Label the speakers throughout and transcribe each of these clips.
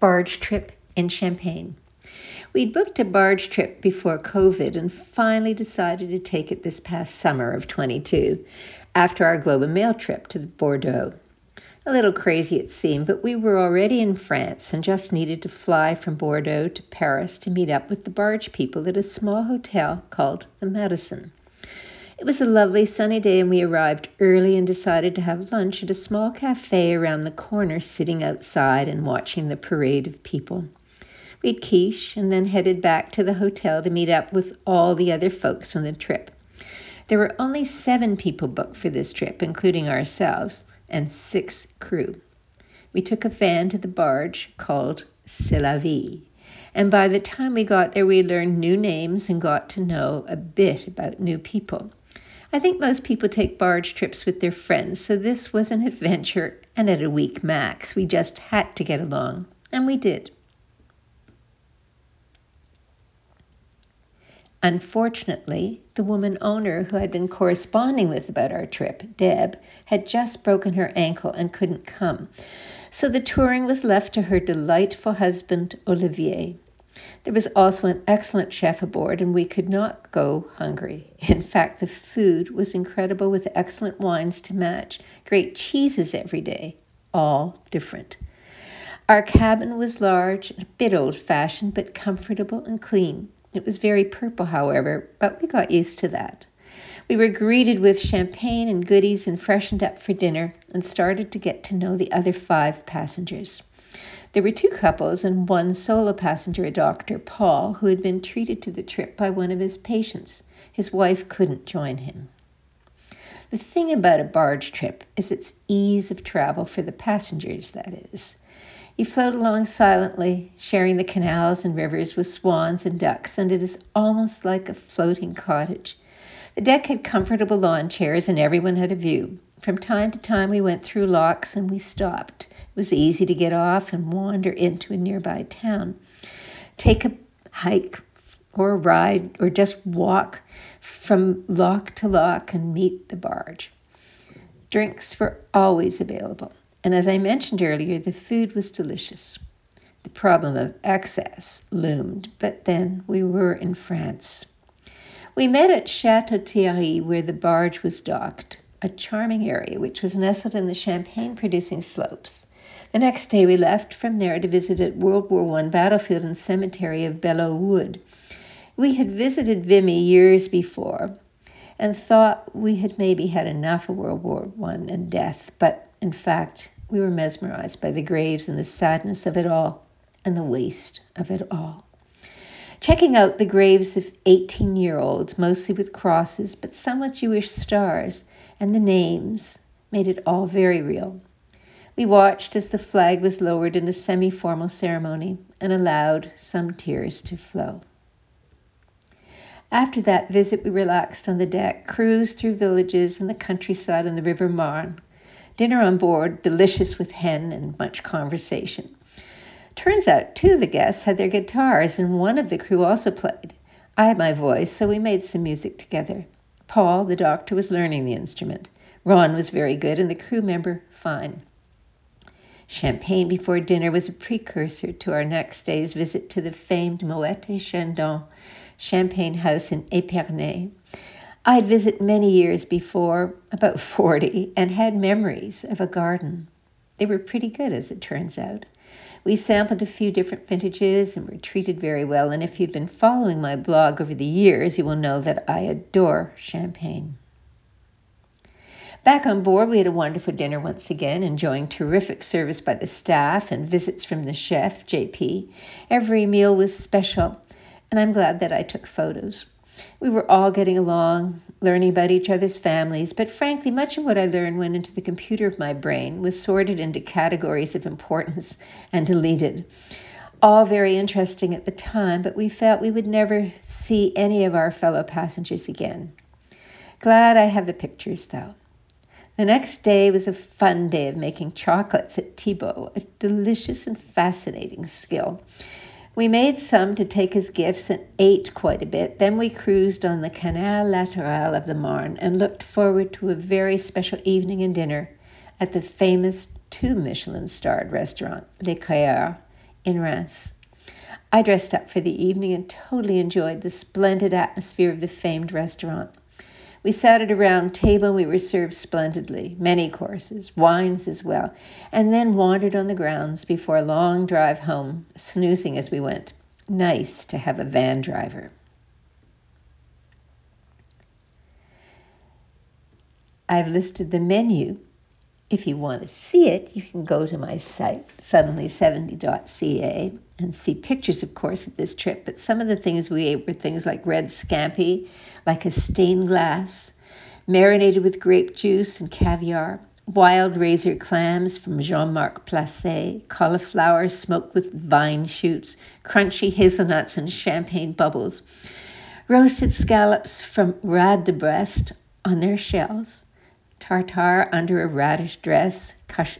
Speaker 1: barge trip in Champagne. We'd booked a barge trip before COVID and finally decided to take it this past summer of 22 after our Globe and Mail trip to Bordeaux. A little crazy it seemed, but we were already in France and just needed to fly from Bordeaux to Paris to meet up with the barge people at a small hotel called the Madison. It was a lovely sunny day, and we arrived early and decided to have lunch at a small cafe around the corner, sitting outside and watching the parade of people. We had quiche and then headed back to the hotel to meet up with all the other folks on the trip. There were only seven people booked for this trip, including ourselves and six crew. We took a van to the barge called C'est Vie. And by the time we got there, we learned new names and got to know a bit about new people. I think most people take barge trips with their friends, so this was an adventure, and at a week max, we just had to get along, and we did. Unfortunately, the woman owner who I'd been corresponding with about our trip, Deb, had just broken her ankle and couldn't come. So the touring was left to her delightful husband, Olivier. There was also an excellent chef aboard, and we could not go hungry. In fact, the food was incredible with excellent wines to match, great cheeses every day, all different. Our cabin was large, a bit old fashioned, but comfortable and clean. It was very purple, however, but we got used to that. We were greeted with champagne and goodies and freshened up for dinner and started to get to know the other five passengers. There were two couples and one solo passenger, a doctor, Paul, who had been treated to the trip by one of his patients. His wife couldn't join him. The thing about a barge trip is its ease of travel for the passengers, that is. You float along silently, sharing the canals and rivers with swans and ducks, and it is almost like a floating cottage. The deck had comfortable lawn chairs, and everyone had a view. From time to time, we went through locks and we stopped. Was easy to get off and wander into a nearby town. Take a hike or a ride, or just walk from lock to lock and meet the barge. Drinks were always available. And as I mentioned earlier, the food was delicious. The problem of excess loomed, but then we were in France. We met at Chateau Thierry, where the barge was docked, a charming area which was nestled in the champagne producing slopes. The next day we left from there to visit World War I battlefield and cemetery of Belleau Wood. We had visited Vimy years before and thought we had maybe had enough of World War I and death, but in fact, we were mesmerized by the graves and the sadness of it all and the waste of it all. Checking out the graves of 18 year olds, mostly with crosses, but some with Jewish stars, and the names made it all very real. We watched as the flag was lowered in a semi formal ceremony and allowed some tears to flow. After that visit, we relaxed on the deck, cruised through villages and the countryside on the River Marne, Dinner on board, delicious with hen and much conversation. Turns out two of the guests had their guitars, and one of the crew also played. I had my voice, so we made some music together. Paul, the doctor, was learning the instrument. Ron was very good, and the crew member fine. Champagne before dinner was a precursor to our next day's visit to the famed Moët Chandon champagne house in Épernay. I'd visited many years before, about 40, and had memories of a garden. They were pretty good, as it turns out. We sampled a few different vintages and were treated very well. And if you've been following my blog over the years, you will know that I adore champagne. Back on board, we had a wonderful dinner once again, enjoying terrific service by the staff and visits from the chef, JP. Every meal was special, and I'm glad that I took photos. We were all getting along, learning about each other's families, but frankly, much of what I learned went into the computer of my brain, was sorted into categories of importance, and deleted. All very interesting at the time, but we felt we would never see any of our fellow passengers again. Glad I have the pictures, though. The next day was a fun day of making chocolates at Thibault, a delicious and fascinating skill. We made some to take as gifts and ate quite a bit. Then we cruised on the Canal Lateral of the Marne and looked forward to a very special evening and dinner at the famous two Michelin starred restaurant, Les Crayères, in Reims. I dressed up for the evening and totally enjoyed the splendid atmosphere of the famed restaurant. We sat at a round table. And we were served splendidly, many courses, wines as well, and then wandered on the grounds before a long drive home, snoozing as we went. Nice to have a van driver. I've listed the menu if you want to see it, you can go to my site, suddenly70.ca, and see pictures, of course, of this trip. But some of the things we ate were things like red scampi, like a stained glass, marinated with grape juice and caviar, wild razor clams from Jean Marc Placé, cauliflower smoked with vine shoots, crunchy hazelnuts and champagne bubbles, roasted scallops from Rade de Brest on their shells tartare under a radish dress,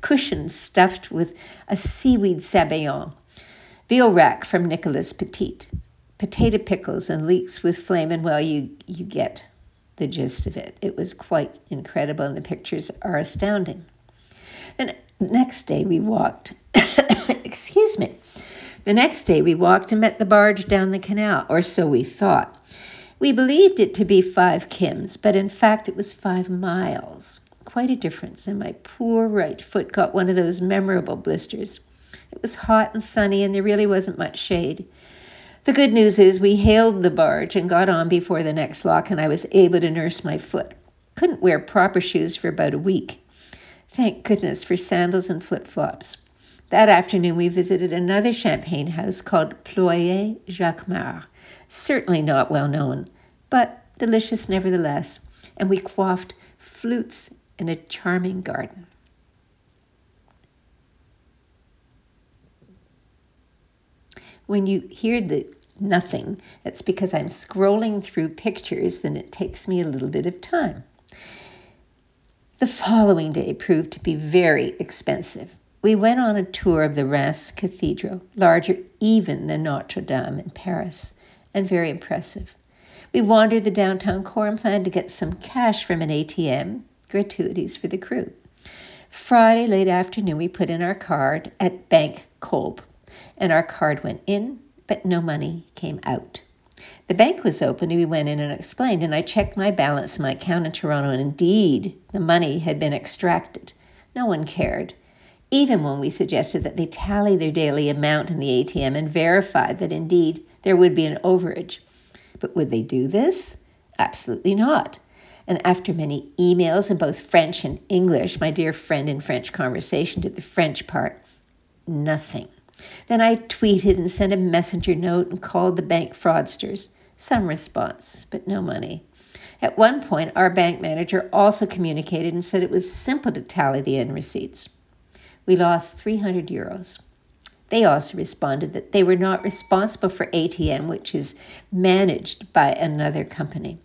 Speaker 1: cushions stuffed with a seaweed sabayon, veal rack from Nicolas Petit, potato pickles and leeks with flame, and well, you, you get the gist of it. It was quite incredible, and the pictures are astounding. The next day we walked, excuse me, the next day we walked and met the barge down the canal, or so we thought. We believed it to be five kims, but in fact it was five miles. Quite a difference, and my poor right foot got one of those memorable blisters. It was hot and sunny, and there really wasn't much shade. The good news is we hailed the barge and got on before the next lock, and I was able to nurse my foot. Couldn't wear proper shoes for about a week. Thank goodness for sandals and flip flops. That afternoon, we visited another champagne house called Ployer Jacquemart certainly not well known, but delicious nevertheless, and we quaffed flutes in a charming garden. When you hear the nothing, that's because I'm scrolling through pictures and it takes me a little bit of time. The following day proved to be very expensive. We went on a tour of the Reims Cathedral, larger even than Notre Dame in Paris and very impressive. We wandered the downtown core and planned to get some cash from an ATM, gratuities for the crew. Friday late afternoon, we put in our card at Bank Kolb, and our card went in, but no money came out. The bank was open, and we went in and explained, and I checked my balance in my account in Toronto, and indeed, the money had been extracted. No one cared even when we suggested that they tally their daily amount in the ATM and verify that indeed there would be an overage. But would they do this? Absolutely not. And after many emails in both French and English, my dear friend in French conversation did the French part, nothing. Then I tweeted and sent a messenger note and called the bank fraudsters. Some response, but no money. At one point, our bank manager also communicated and said it was simple to tally the end receipts we lost 300 euros. They also responded that they were not responsible for ATM, which is managed by another company.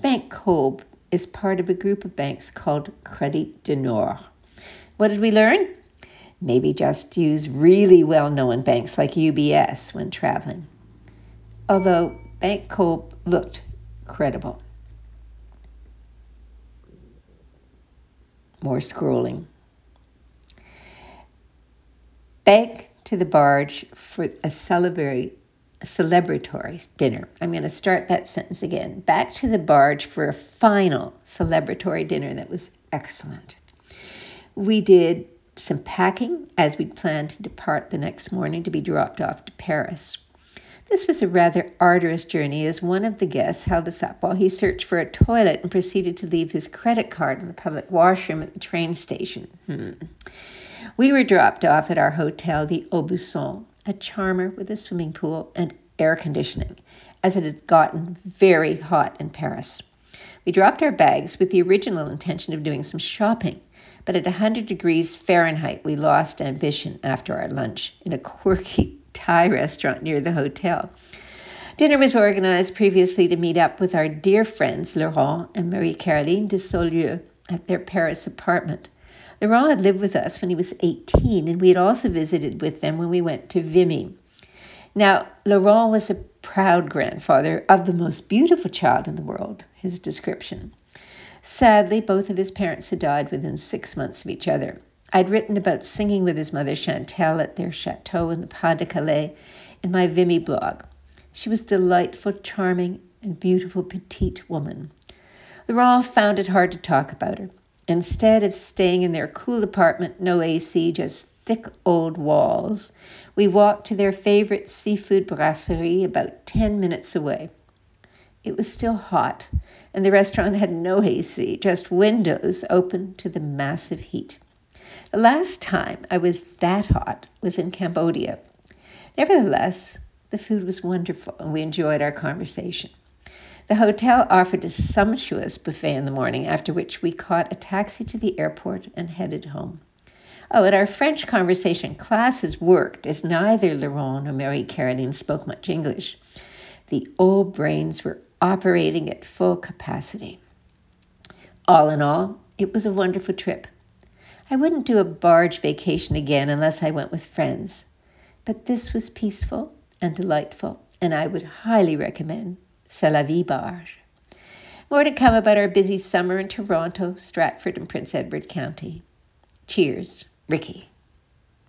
Speaker 1: Bank Kolb is part of a group of banks called Credit du Nord. What did we learn? Maybe just use really well known banks like UBS when traveling. Although Bank Kolb looked credible. More scrolling back to the barge for a celebratory celebratory dinner. I'm going to start that sentence again. Back to the barge for a final celebratory dinner that was excellent. We did some packing as we planned to depart the next morning to be dropped off to Paris. This was a rather arduous journey as one of the guests held us up while he searched for a toilet and proceeded to leave his credit card in the public washroom at the train station. Hmm. We were dropped off at our hotel, the Aubusson, a charmer with a swimming pool and air conditioning, as it had gotten very hot in Paris. We dropped our bags with the original intention of doing some shopping, but at 100 degrees Fahrenheit, we lost ambition after our lunch in a quirky Thai restaurant near the hotel. Dinner was organized previously to meet up with our dear friends Laurent and Marie Caroline de Saulieu at their Paris apartment. Laurent had lived with us when he was 18, and we had also visited with them when we went to Vimy. Now, Laurent was a proud grandfather of the most beautiful child in the world, his description. Sadly, both of his parents had died within six months of each other. I'd written about singing with his mother Chantal at their chateau in the Pas de Calais in my Vimy blog. She was a delightful, charming, and beautiful petite woman. Laurent found it hard to talk about her. Instead of staying in their cool apartment, no AC, just thick old walls, we walked to their favorite seafood brasserie about 10 minutes away. It was still hot, and the restaurant had no AC, just windows open to the massive heat. The last time I was that hot was in Cambodia. Nevertheless, the food was wonderful, and we enjoyed our conversation. The hotel offered a sumptuous buffet in the morning, after which we caught a taxi to the airport and headed home. Oh, and our French conversation classes worked as neither Laurent nor Marie Caroline spoke much English. The old brains were operating at full capacity. All in all, it was a wonderful trip. I wouldn't do a barge vacation again unless I went with friends, but this was peaceful and delightful, and I would highly recommend C'est la vie barge. More to come about our busy summer in Toronto, Stratford, and Prince Edward County. Cheers, Ricky.